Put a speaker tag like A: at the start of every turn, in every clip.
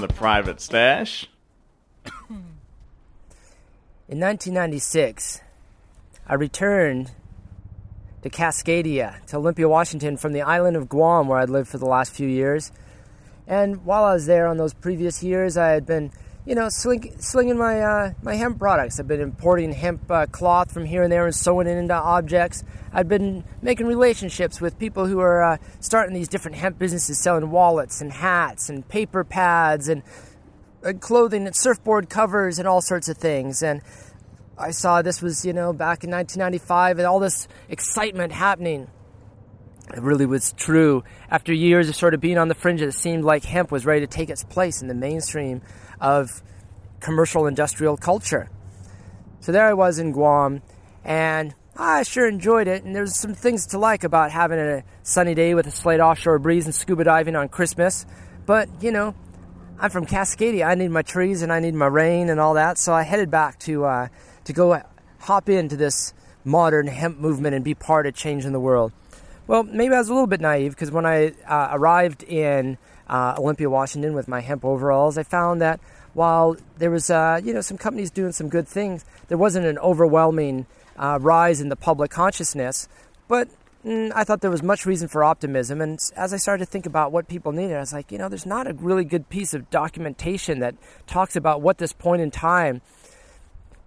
A: the private stash?
B: In 1996, I returned to Cascadia, to Olympia, Washington, from the island of Guam, where I'd lived for the last few years. And while I was there on those previous years, I had been, you know, sling, slinging my uh, my hemp products. I've been importing hemp uh, cloth from here and there and sewing it into objects. I've been making relationships with people who are uh, starting these different hemp businesses, selling wallets and hats and paper pads and, and clothing and surfboard covers and all sorts of things. And I saw this was, you know, back in 1995 and all this excitement happening. It really was true. After years of sort of being on the fringe, it seemed like hemp was ready to take its place in the mainstream of commercial industrial culture. So there I was in Guam, and I sure enjoyed it. And there's some things to like about having a sunny day with a slight offshore breeze and scuba diving on Christmas. But, you know, I'm from Cascadia. I need my trees and I need my rain and all that. So I headed back to uh, to go hop into this modern hemp movement and be part of changing the world. Well, maybe I was a little bit naive because when I uh, arrived in uh, Olympia, Washington, with my hemp overalls, I found that while there was, uh, you know, some companies doing some good things, there wasn't an overwhelming uh, rise in the public consciousness. But mm, I thought there was much reason for optimism. And as I started to think about what people needed, I was like, you know, there's not a really good piece of documentation that talks about what this point in time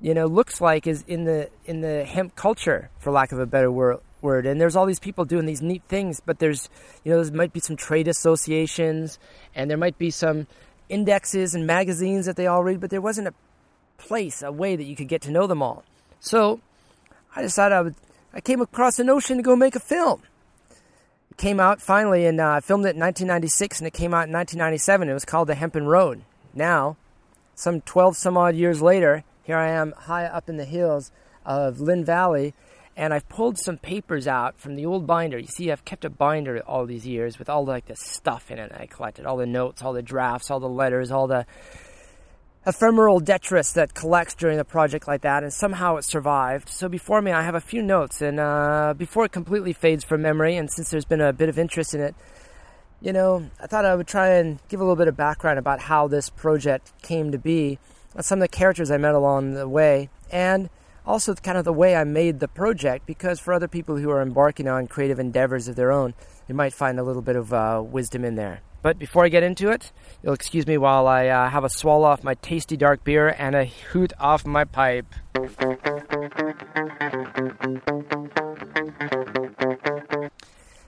B: you know looks like is in the in the hemp culture for lack of a better word and there's all these people doing these neat things but there's you know there might be some trade associations and there might be some indexes and magazines that they all read but there wasn't a place a way that you could get to know them all. So i decided i would i came across the notion to go make a film. It came out finally and uh, i filmed it in 1996 and it came out in 1997 it was called the hempen road. Now some 12 some odd years later here I am high up in the hills of Lynn Valley, and I've pulled some papers out from the old binder. You see, I've kept a binder all these years with all like the stuff in it. I collected all the notes, all the drafts, all the letters, all the ephemeral detritus that collects during a project like that, and somehow it survived. So before me, I have a few notes, and uh, before it completely fades from memory, and since there's been a bit of interest in it, you know, I thought I would try and give a little bit of background about how this project came to be some of the characters I met along the way, and also kind of the way I made the project. Because for other people who are embarking on creative endeavors of their own, they might find a little bit of uh, wisdom in there. But before I get into it, you'll excuse me while I uh, have a swallow off my tasty dark beer and a hoot off my pipe.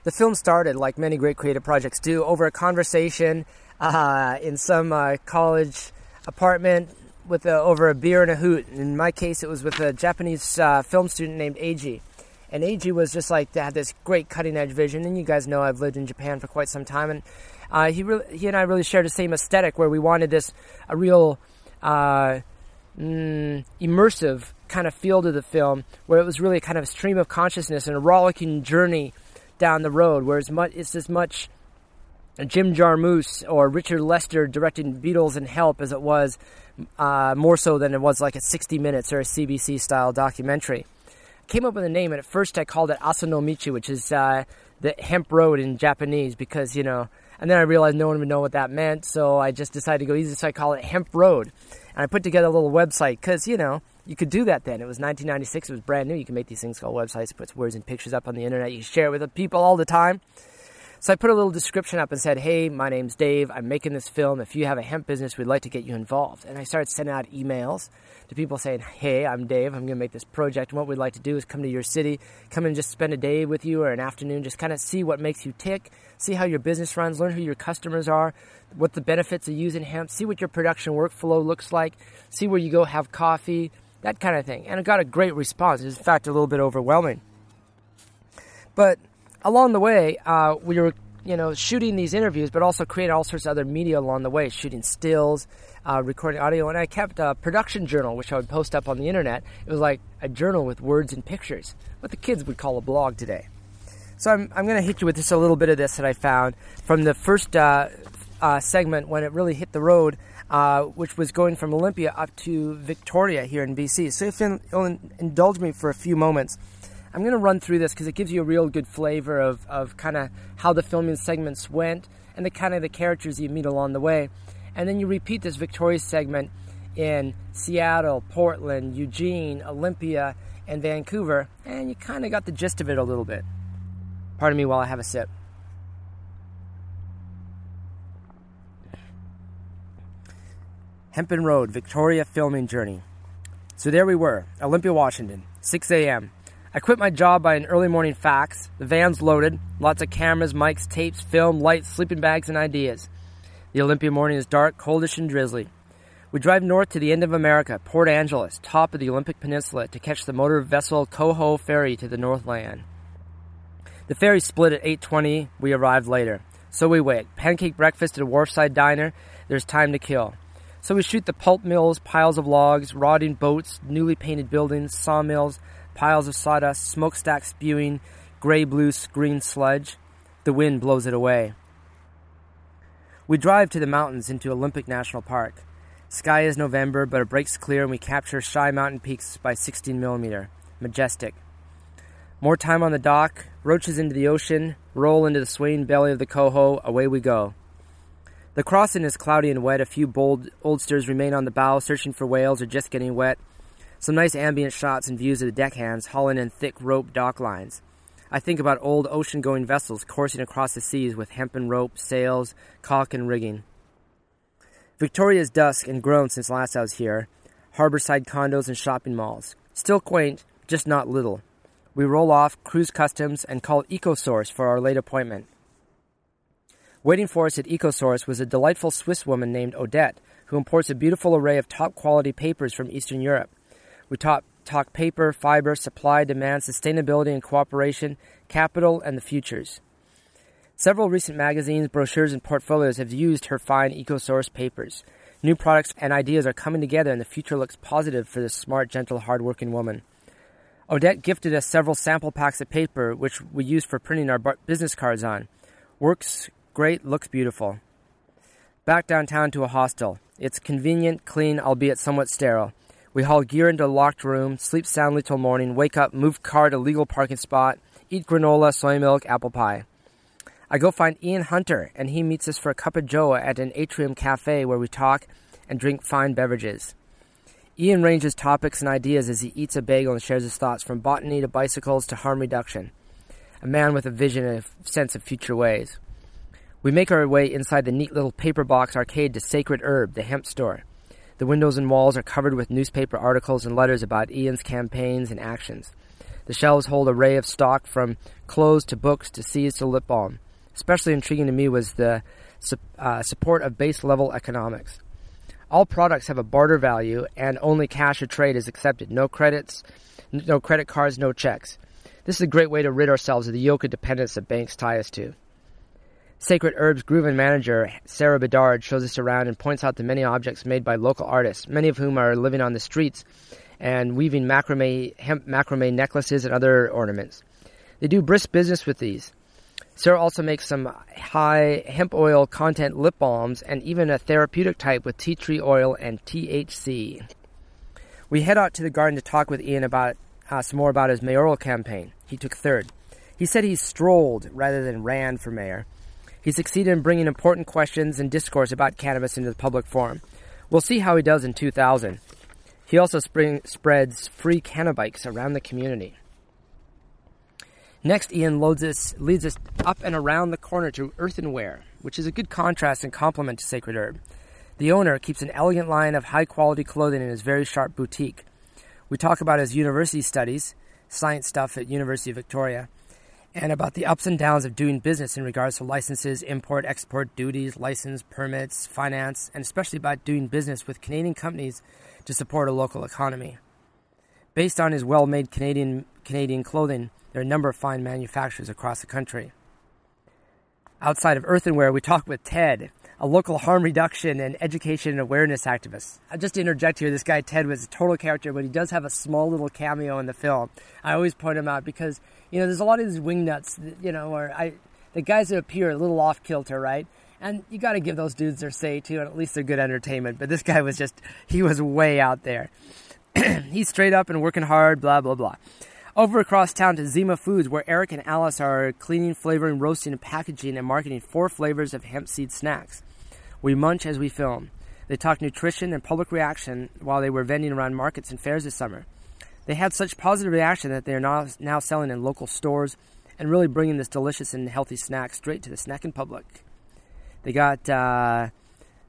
B: The film started, like many great creative projects do, over a conversation uh, in some uh, college apartment with a, over a beer and a hoot. In my case, it was with a Japanese uh, film student named Eiji. And Eiji was just like had this great cutting edge vision. And you guys know I've lived in Japan for quite some time, and uh, he really, he and I really shared the same aesthetic where we wanted this a real uh, mm, immersive kind of feel to the film, where it was really kind of a stream of consciousness and a rollicking journey down the road, where it's, much, it's as much Jim Jarmusch or Richard Lester directing Beatles and Help as it was uh, more so than it was like a 60 minutes or a CBC style documentary. Came up with a name, and at first I called it Asanomichi, which is uh, the hemp road in Japanese, because, you know, and then I realized no one would know what that meant, so I just decided to go easy, so I call it Hemp Road. And I put together a little website, because, you know, you could do that then. It was 1996, it was brand new. You can make these things called websites, put words and pictures up on the internet, you share it with people all the time. So I put a little description up and said, Hey, my name's Dave. I'm making this film. If you have a hemp business, we'd like to get you involved. And I started sending out emails to people saying, Hey, I'm Dave. I'm going to make this project. And what we'd like to do is come to your city, come and just spend a day with you or an afternoon, just kind of see what makes you tick, see how your business runs, learn who your customers are, what the benefits of using hemp, see what your production workflow looks like, see where you go have coffee, that kind of thing. And I got a great response. It was, in fact, a little bit overwhelming. But along the way, uh, we were you know shooting these interviews, but also creating all sorts of other media along the way, shooting stills, uh, recording audio, and I kept a production journal which I would post up on the internet. It was like a journal with words and pictures, what the kids would call a blog today. So I'm I'm going to hit you with just a little bit of this that I found from the first uh, uh, segment when it really hit the road. Uh, which was going from Olympia up to Victoria here in BC. So if you'll indulge me for a few moments, I'm going to run through this because it gives you a real good flavor of, of kind of how the filming segments went and the kind of the characters you meet along the way. And then you repeat this Victoria segment in Seattle, Portland, Eugene, Olympia, and Vancouver, and you kind of got the gist of it a little bit. Pardon me while I have a sip. Hempen Road, Victoria filming journey. So there we were, Olympia, Washington, 6 a.m. I quit my job by an early morning fax. The van's loaded, lots of cameras, mics, tapes, film, lights, sleeping bags, and ideas. The Olympia morning is dark, coldish, and drizzly. We drive north to the end of America, Port Angeles, top of the Olympic Peninsula, to catch the motor vessel Coho ferry to the Northland. The ferry split at 8:20. We arrived later, so we wait. Pancake breakfast at a wharfside diner. There's time to kill. So we shoot the pulp mills, piles of logs, rotting boats, newly painted buildings, sawmills, piles of sawdust, smokestacks spewing gray blue green sludge. The wind blows it away. We drive to the mountains into Olympic National Park. Sky is November, but it breaks clear and we capture shy mountain peaks by 16 millimeter. Majestic. More time on the dock, roaches into the ocean, roll into the swaying belly of the coho, away we go. The crossing is cloudy and wet. A few bold oldsters remain on the bow, searching for whales or just getting wet. Some nice ambient shots and views of the deckhands hauling in thick rope dock lines. I think about old ocean going vessels coursing across the seas with hempen rope, sails, caulk, and rigging. Victoria's dusk and grown since last I was here. Harborside condos and shopping malls. Still quaint, just not little. We roll off, cruise customs, and call EcoSource for our late appointment. Waiting for us at EcoSource was a delightful Swiss woman named Odette, who imports a beautiful array of top quality papers from Eastern Europe. We talk, talk paper, fiber, supply, demand, sustainability and cooperation, capital, and the futures. Several recent magazines, brochures, and portfolios have used her fine EcoSource papers. New products and ideas are coming together, and the future looks positive for this smart, gentle, hardworking woman. Odette gifted us several sample packs of paper, which we use for printing our business cards on. Works great, looks beautiful. Back downtown to a hostel. It's convenient, clean, albeit somewhat sterile. We haul gear into a locked room, sleep soundly till morning, wake up, move car to legal parking spot, eat granola, soy milk, apple pie. I go find Ian Hunter, and he meets us for a cup of joe at an atrium cafe where we talk and drink fine beverages. Ian ranges topics and ideas as he eats a bagel and shares his thoughts from botany to bicycles to harm reduction. A man with a vision and a sense of future ways. We make our way inside the neat little paper box arcade to Sacred Herb, the hemp store. The windows and walls are covered with newspaper articles and letters about Ian's campaigns and actions. The shelves hold a array of stock from clothes to books to seeds to lip balm. Especially intriguing to me was the uh, support of base level economics. All products have a barter value, and only cash or trade is accepted. No credits, no credit cards, no checks. This is a great way to rid ourselves of the yoke of dependence that banks tie us to. Sacred Herb's groove manager, Sarah Bedard, shows us around and points out the many objects made by local artists, many of whom are living on the streets and weaving macrame, hemp macrame necklaces and other ornaments. They do brisk business with these. Sarah also makes some high hemp oil content lip balms and even a therapeutic type with tea tree oil and THC. We head out to the garden to talk with Ian about uh, some more about his mayoral campaign. He took third. He said he strolled rather than ran for mayor. He succeeded in bringing important questions and discourse about cannabis into the public forum. We'll see how he does in 2000. He also spring, spreads free cannabikes around the community. Next, Ian us, leads us up and around the corner to earthenware, which is a good contrast and complement to Sacred Herb. The owner keeps an elegant line of high quality clothing in his very sharp boutique. We talk about his university studies, science stuff at University of Victoria, and about the ups and downs of doing business in regards to licenses, import, export duties, license, permits, finance, and especially about doing business with Canadian companies to support a local economy. Based on his well made Canadian Canadian clothing, there are a number of fine manufacturers across the country. Outside of earthenware, we talk with Ted, a local harm reduction and education and awareness activist. I just interject here, this guy Ted was a total character, but he does have a small little cameo in the film. I always point him out because, you know, there's a lot of these wingnuts, that, you know, or I, the guys that appear a little off kilter, right? And you got to give those dudes their say too, and at least they're good entertainment. But this guy was just, he was way out there. He's straight up and working hard, blah, blah, blah. Over across town to Zima Foods, where Eric and Alice are cleaning, flavoring, roasting, and packaging and marketing four flavors of hemp seed snacks. We munch as we film. They talk nutrition and public reaction while they were vending around markets and fairs this summer. They had such positive reaction that they are now, now selling in local stores and really bringing this delicious and healthy snack straight to the snacking public. They got uh,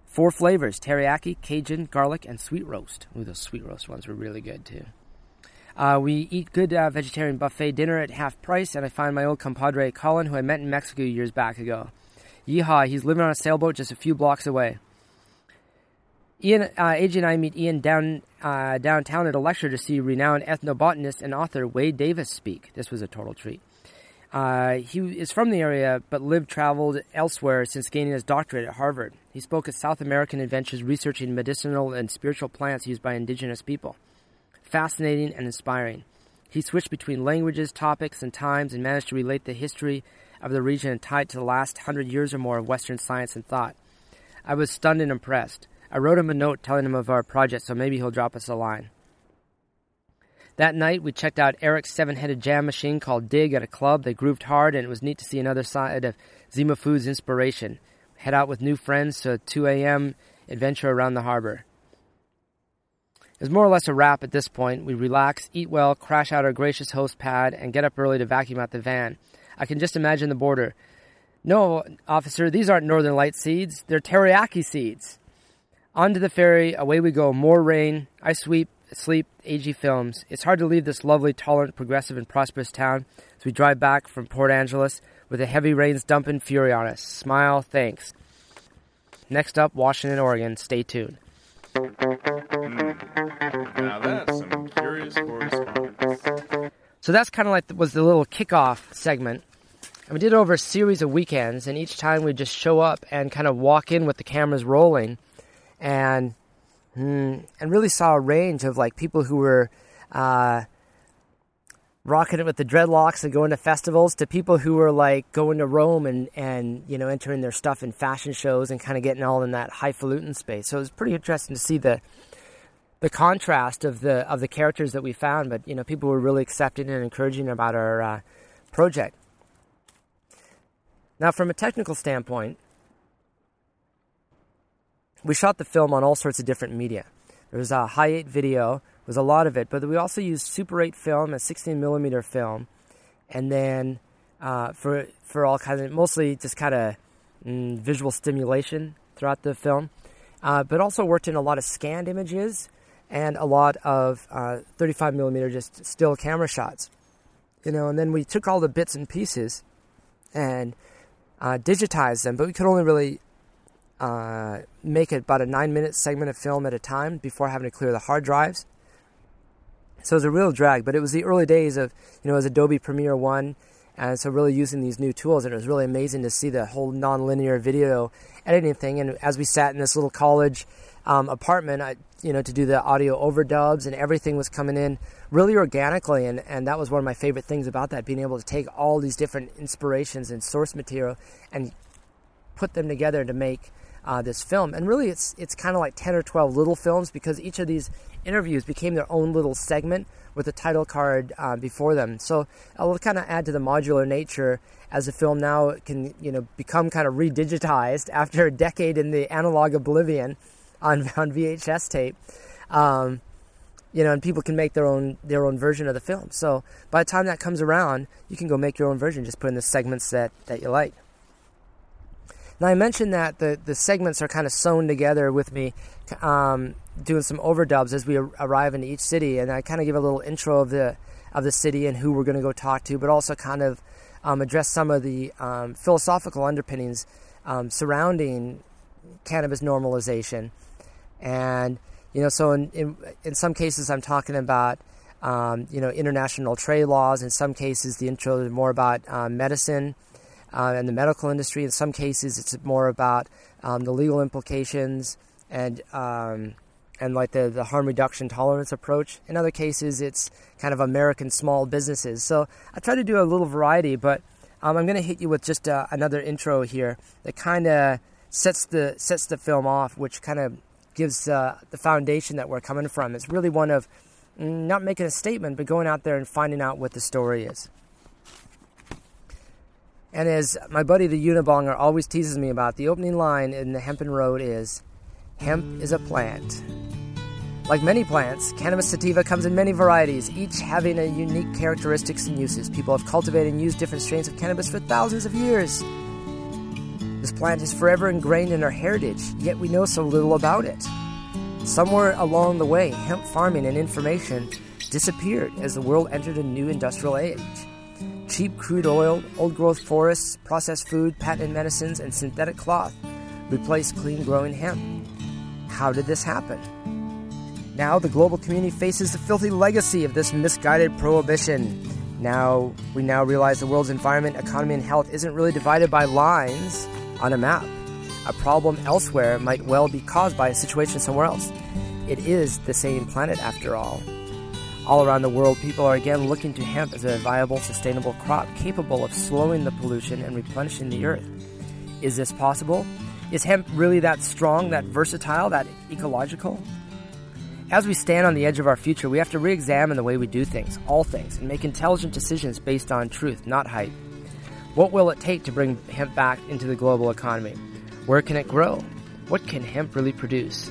B: four flavors teriyaki, Cajun, garlic, and sweet roast. Ooh, those sweet roast ones were really good too. Uh, we eat good uh, vegetarian buffet dinner at half price, and I find my old compadre Colin, who I met in Mexico years back ago. Yeehaw, he's living on a sailboat just a few blocks away. Ian, uh, AJ and I meet Ian down uh, downtown at a lecture to see renowned ethnobotanist and author Wade Davis speak. This was a total treat. Uh, he is from the area, but lived traveled elsewhere since gaining his doctorate at Harvard. He spoke of South American adventures researching medicinal and spiritual plants used by indigenous people. Fascinating and inspiring. He switched between languages, topics, and times and managed to relate the history of the region and tie it to the last hundred years or more of Western science and thought. I was stunned and impressed. I wrote him a note telling him of our project, so maybe he'll drop us a line. That night, we checked out Eric's seven headed jam machine called Dig at a club. They grooved hard, and it was neat to see another side of Zima Food's inspiration. Head out with new friends to a 2 a.m. adventure around the harbor. It was more or less a wrap at this point. We relax, eat well, crash out our gracious host pad, and get up early to vacuum out the van. I can just imagine the border. No, officer, these aren't Northern Light seeds. They're teriyaki seeds. Onto the ferry, away we go. More rain. I sweep, sleep, AG Films. It's hard to leave this lovely, tolerant, progressive, and prosperous town as we drive back from Port Angeles with the heavy rains dumping fury on us. Smile, thanks. Next up, Washington, Oregon. Stay tuned. Hmm.
A: Now that's some curious correspondence.
B: So that's kind of like was the little kickoff segment. And we did it over a series of weekends, and each time we just show up and kind of walk in with the cameras rolling, and mm, and really saw a range of like people who were uh, rocking it with the dreadlocks and going to festivals, to people who were like going to Rome and and you know entering their stuff in fashion shows and kind of getting all in that highfalutin space. So it was pretty interesting to see the the contrast of the of the characters that we found, but you know, people were really accepting and encouraging about our uh, project. Now, from a technical standpoint, we shot the film on all sorts of different media. There was a Hi8 video, was a lot of it, but we also used Super 8 film, a 16 millimeter film, and then uh, for for all kinds of mostly just kind of mm, visual stimulation throughout the film, uh, but also worked in a lot of scanned images and a lot of uh, 35 millimeter just still camera shots. You know, and then we took all the bits and pieces and uh, digitized them, but we could only really uh, make it about a nine minute segment of film at a time before having to clear the hard drives. So it was a real drag, but it was the early days of, you know, as Adobe Premiere 1, and so really using these new tools, and it was really amazing to see the whole non-linear video editing thing. And as we sat in this little college um, apartment, I, you know, to do the audio overdubs, and everything was coming in really organically, and, and that was one of my favorite things about that, being able to take all these different inspirations and source material and put them together to make uh, this film. And really, it's it's kind of like ten or twelve little films because each of these interviews became their own little segment with a title card uh, before them. So I'll kind of add to the modular nature as the film now can you know become kind of redigitized after a decade in the analog oblivion on on VHS tape. Um, you know, and people can make their own their own version of the film. So by the time that comes around, you can go make your own version. Just put in the segments that that you like. Now, I mentioned that the, the segments are kind of sewn together with me, um, doing some overdubs as we arrive into each city, and I kind of give a little intro of the of the city and who we're going to go talk to, but also kind of um, address some of the um, philosophical underpinnings um, surrounding cannabis normalization. And you know, so in in, in some cases, I'm talking about um, you know international trade laws. In some cases, the intro is more about uh, medicine uh, and the medical industry. In some cases, it's more about um, the legal implications and um, and like the, the harm reduction tolerance approach. In other cases, it's kind of American small businesses. So I try to do a little variety, but um, I'm going to hit you with just uh, another intro here that kind of sets the sets the film off, which kind of gives uh, the foundation that we're coming from. It's really one of not making a statement, but going out there and finding out what the story is. And as my buddy the Unibonger always teases me about, the opening line in the Hempen Road is Hemp is a plant. Like many plants, cannabis sativa comes in many varieties, each having a unique characteristics and uses. People have cultivated and used different strains of cannabis for thousands of years. This plant is forever ingrained in our heritage, yet we know so little about it. Somewhere along the way, hemp farming and information disappeared as the world entered a new industrial age. Cheap crude oil, old growth forests, processed food, patented medicines, and synthetic cloth replaced clean growing hemp. How did this happen? Now the global community faces the filthy legacy of this misguided prohibition. Now we now realize the world's environment, economy, and health isn't really divided by lines on a map. A problem elsewhere might well be caused by a situation somewhere else. It is the same planet after all. All around the world, people are again looking to hemp as a viable, sustainable crop capable of slowing the pollution and replenishing the earth. Is this possible? Is hemp really that strong, that versatile, that ecological? As we stand on the edge of our future, we have to re examine the way we do things, all things, and make intelligent decisions based on truth, not hype. What will it take to bring hemp back into the global economy? Where can it grow? What can hemp really produce?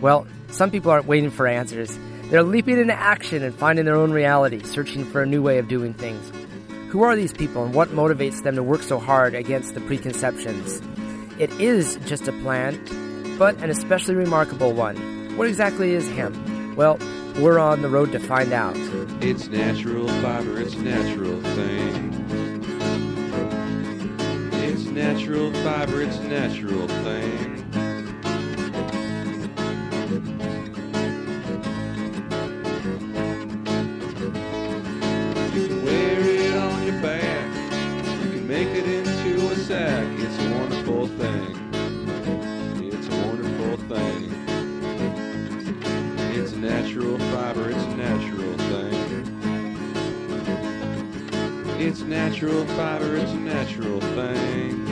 B: Well, some people aren't waiting for answers. They're leaping into action and finding their own reality, searching for a new way of doing things. Who are these people and what motivates them to work so hard against the preconceptions? It is just a plant, but an especially remarkable one. What exactly is hemp? Well, we're on the road to find out.
C: It's natural fiber, it's natural thing. It's natural fiber, it's natural thing. Natural fiber, it's a natural thing.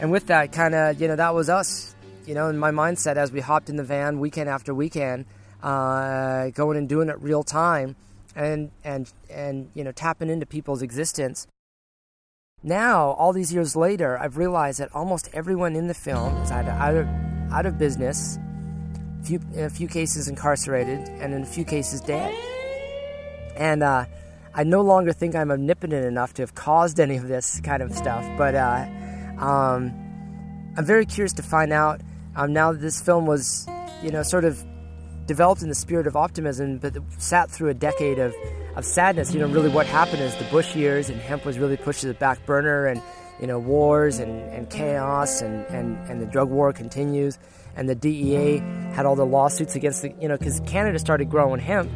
B: And with that, kind of, you know, that was us, you know, in my mindset as we hopped in the van weekend after weekend, uh, going and doing it real time, and and and you know, tapping into people's existence. Now, all these years later, I've realized that almost everyone in the film is either out of out of business, few, in a few cases incarcerated, and in a few cases dead. And uh, I no longer think I'm omnipotent enough to have caused any of this kind of stuff, but. Uh, um, I'm very curious to find out um, now that this film was, you know, sort of developed in the spirit of optimism, but sat through a decade of, of sadness. You know, really what happened is the Bush years and hemp was really pushed to the back burner, and you know, wars and, and chaos, and, and, and the drug war continues, and the DEA had all the lawsuits against the, you know, because Canada started growing hemp,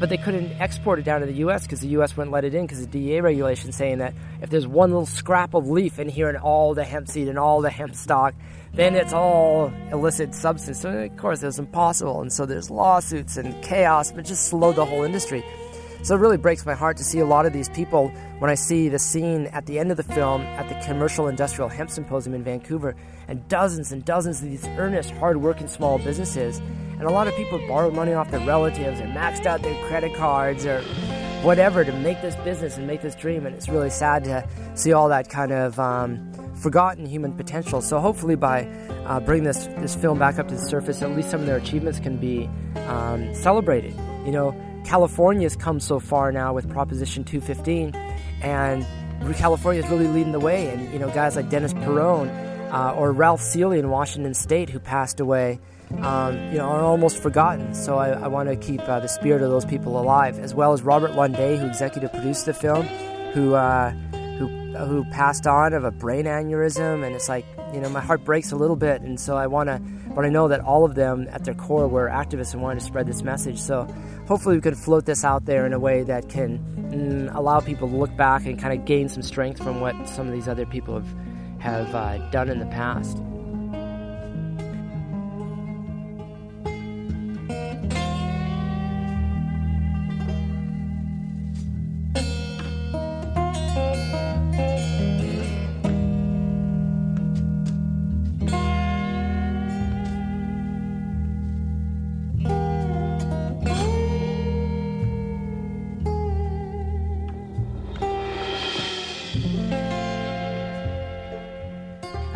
B: but they couldn't export it down to the U.S. because the U.S. wouldn't let it in because the DEA regulation saying that if there's one little scrap of leaf in here and all the hemp seed and all the hemp stock, then it's all illicit substance. So of course it was impossible, and so there's lawsuits and chaos, but just slowed the whole industry. So it really breaks my heart to see a lot of these people when I see the scene at the end of the film at the Commercial Industrial Hemp Symposium in Vancouver, and dozens and dozens of these earnest, hard-working small businesses, and a lot of people borrowed money off their relatives or maxed out their credit cards or whatever to make this business and make this dream. And it's really sad to see all that kind of um, forgotten human potential. So hopefully, by uh, bringing this this film back up to the surface, at least some of their achievements can be um, celebrated. You know, California's come so far now with Proposition 215, and California is really leading the way. And you know, guys like Dennis Peron uh, or Ralph Seeley in Washington State, who passed away. Um, you know, are almost forgotten. So I, I want to keep uh, the spirit of those people alive, as well as Robert Lunday, who executive produced the film, who uh, who who passed on of a brain aneurysm, and it's like you know my heart breaks a little bit, and so I want to, but I know that all of them at their core were activists and wanted to spread this message. So hopefully we can float this out there in a way that can mm, allow people to look back and kind of gain some strength from what some of these other people have have uh, done in the past.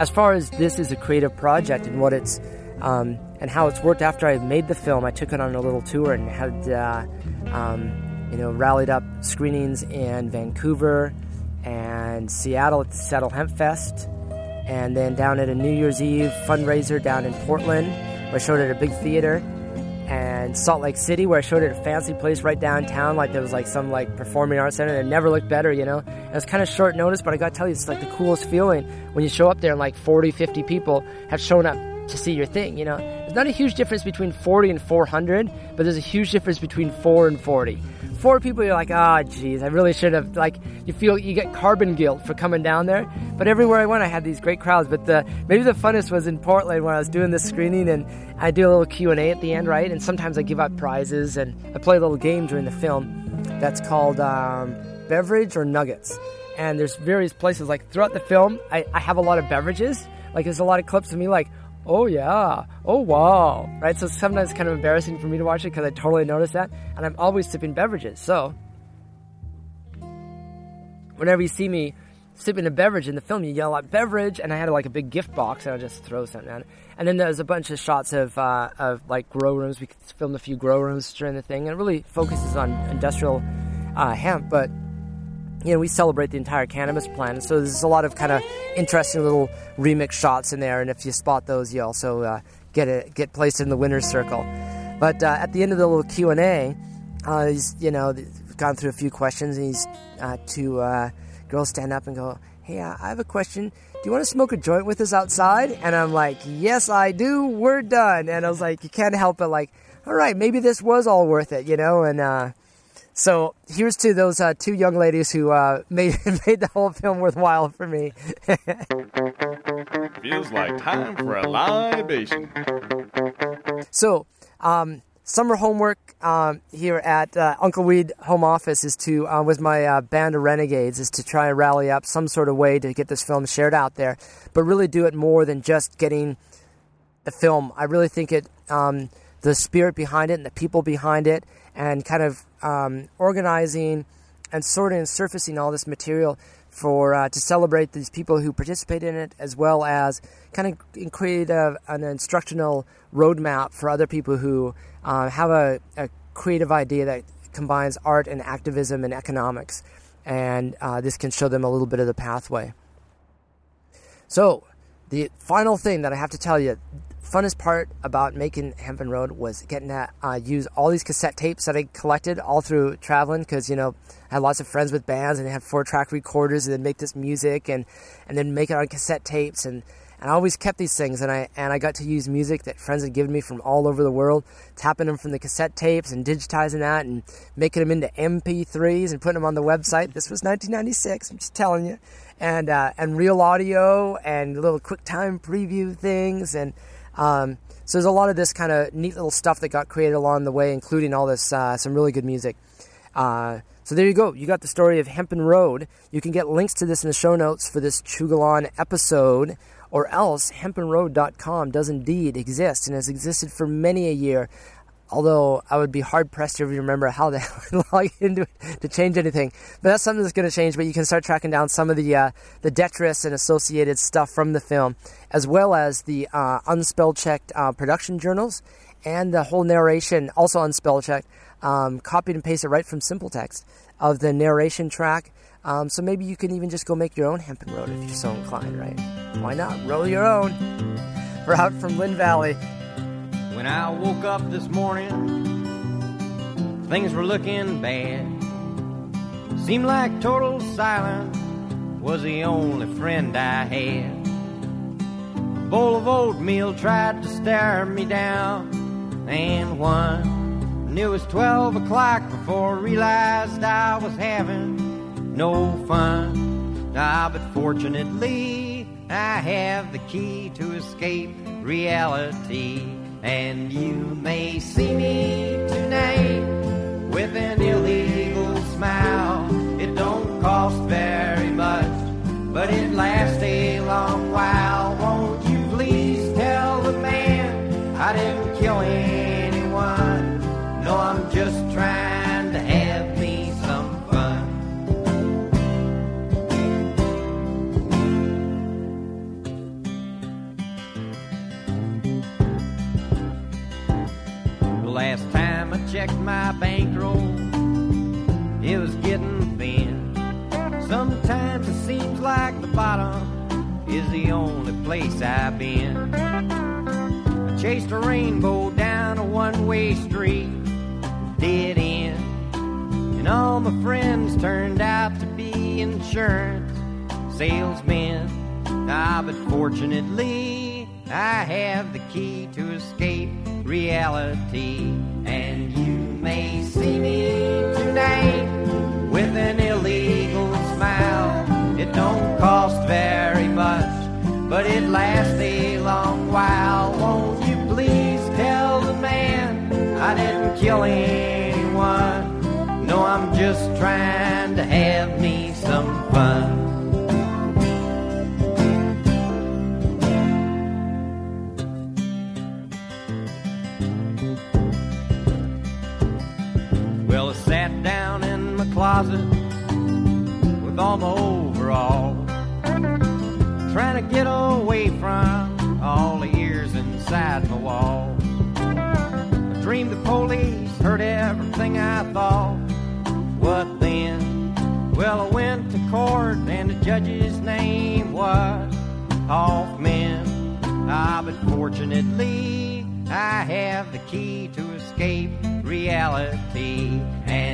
B: As far as this is a creative project and what it's um, and how it's worked after I made the film, I took it on a little tour and had uh, um, you know rallied up screenings in Vancouver and Seattle at the Seattle Hemp Fest, and then down at a New Year's Eve fundraiser down in Portland, I showed it at a big theater, and Salt Lake City, where I showed it at a fancy place right downtown, like there was like some like performing arts center. And it never looked better, you know. And it was kind of short notice, but I got to tell you, it's like the coolest feeling when you show up there and like 40, 50 people have shown up to see your thing, you know. Not a huge difference between 40 and 400, but there's a huge difference between 4 and 40 four people, you're like, ah, oh, geez, I really should have. Like, you feel you get carbon guilt for coming down there. But everywhere I went, I had these great crowds. But the maybe the funnest was in Portland when I was doing this screening, and I do a little Q and A at the end, right? And sometimes I give out prizes, and I play a little game during the film that's called um, beverage or nuggets. And there's various places like throughout the film, I, I have a lot of beverages. Like there's a lot of clips of me like oh yeah, oh wow, right? So sometimes it's kind of embarrassing for me to watch it because I totally notice that, and I'm always sipping beverages. So whenever you see me sipping a beverage in the film, you yell out beverage, and I had like a big gift box, and I just throw something on. And then there's a bunch of shots of uh, of like grow rooms. We filmed a few grow rooms during the thing, and it really focuses on industrial uh, hemp, but you know, we celebrate the entire cannabis plant. So there's a lot of kind of interesting little remix shots in there. And if you spot those, you also uh, get it, get placed in the winner's circle. But uh, at the end of the little Q and A, uh, he's you know gone through a few questions, and he's uh, two uh, girls stand up and go, "Hey, I have a question. Do you want to smoke a joint with us outside?" And I'm like, "Yes, I do. We're done." And I was like, "You can't help it. Like, all right, maybe this was all worth it, you know." And uh, so here's to those uh, two young ladies who uh, made made the whole film worthwhile for me.
A: Feels like time for a libation.
B: So, um, summer homework um, here at uh, Uncle Weed Home Office is to, uh, with my uh, band of renegades, is to try and rally up some sort of way to get this film shared out there, but really do it more than just getting the film. I really think it, um, the spirit behind it and the people behind it, and kind of um, organizing and sorting and surfacing all this material for uh, to celebrate these people who participate in it, as well as kind of create a, an instructional roadmap for other people who uh, have a, a, creative idea that combines art and activism and economics, and uh, this can show them a little bit of the pathway. So, the final thing that I have to tell you funnest part about making Hempen Road was getting to uh, use all these cassette tapes that I collected all through traveling because you know I had lots of friends with bands and they had four track recorders and then make this music and and then make it on cassette tapes and and I always kept these things and I and I got to use music that friends had given me from all over the world, tapping them from the cassette tapes and digitizing that and making them into MP3s and putting them on the website. This was 1996. I'm just telling you, and uh, and real audio and little QuickTime preview things and um, so there's a lot of this kind of neat little stuff that got created along the way, including all this uh, some really good music. Uh, so there you go. You got the story of Hempen Road. You can get links to this in the show notes for this Chugalon episode, or else hempenroad.com does indeed exist and has existed for many a year Although I would be hard pressed to remember how the hell I log into it to change anything. But that's something that's going to change. But you can start tracking down some of the uh, the detritus and associated stuff from the film, as well as the uh, unspell checked uh, production journals and the whole narration, also unspell checked, um, copied and pasted right from Simple Text of the narration track. Um, so maybe you can even just go make your own Hempen Road if you're so inclined, right? Why not? Roll your own. We're out from Lynn Valley.
D: When I woke up this morning, things were looking bad. Seemed like total silence was the only friend I had. A bowl of oatmeal tried to stare me down, and one. And it was 12 o'clock before I realized I was having no fun. Ah, but fortunately, I have the key to escape reality. And you may see me tonight with an illegal smile. It don't cost very much, but it lasts a long while. Won't you please tell the man I didn't kill anyone? A rainbow down a one way street, dead end. And all my friends turned out to be insurance salesmen. Ah, but fortunately, I have the key to escape reality. And you may see me tonight all my trying to get away from all the ears inside my wall. I dreamed the police heard everything I thought. What then? Well, I went to court and the judge's name was Hoffman. Ah, but fortunately, I have the key to escape reality. And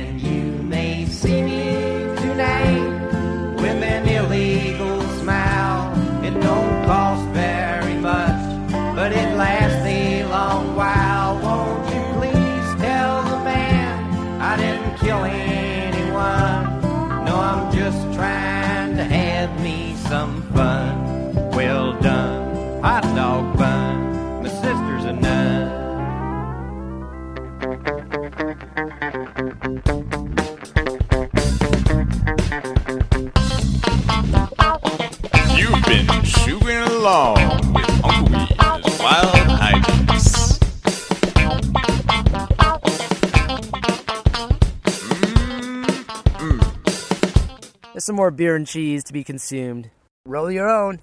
B: some more beer and cheese to be consumed. Roll your own.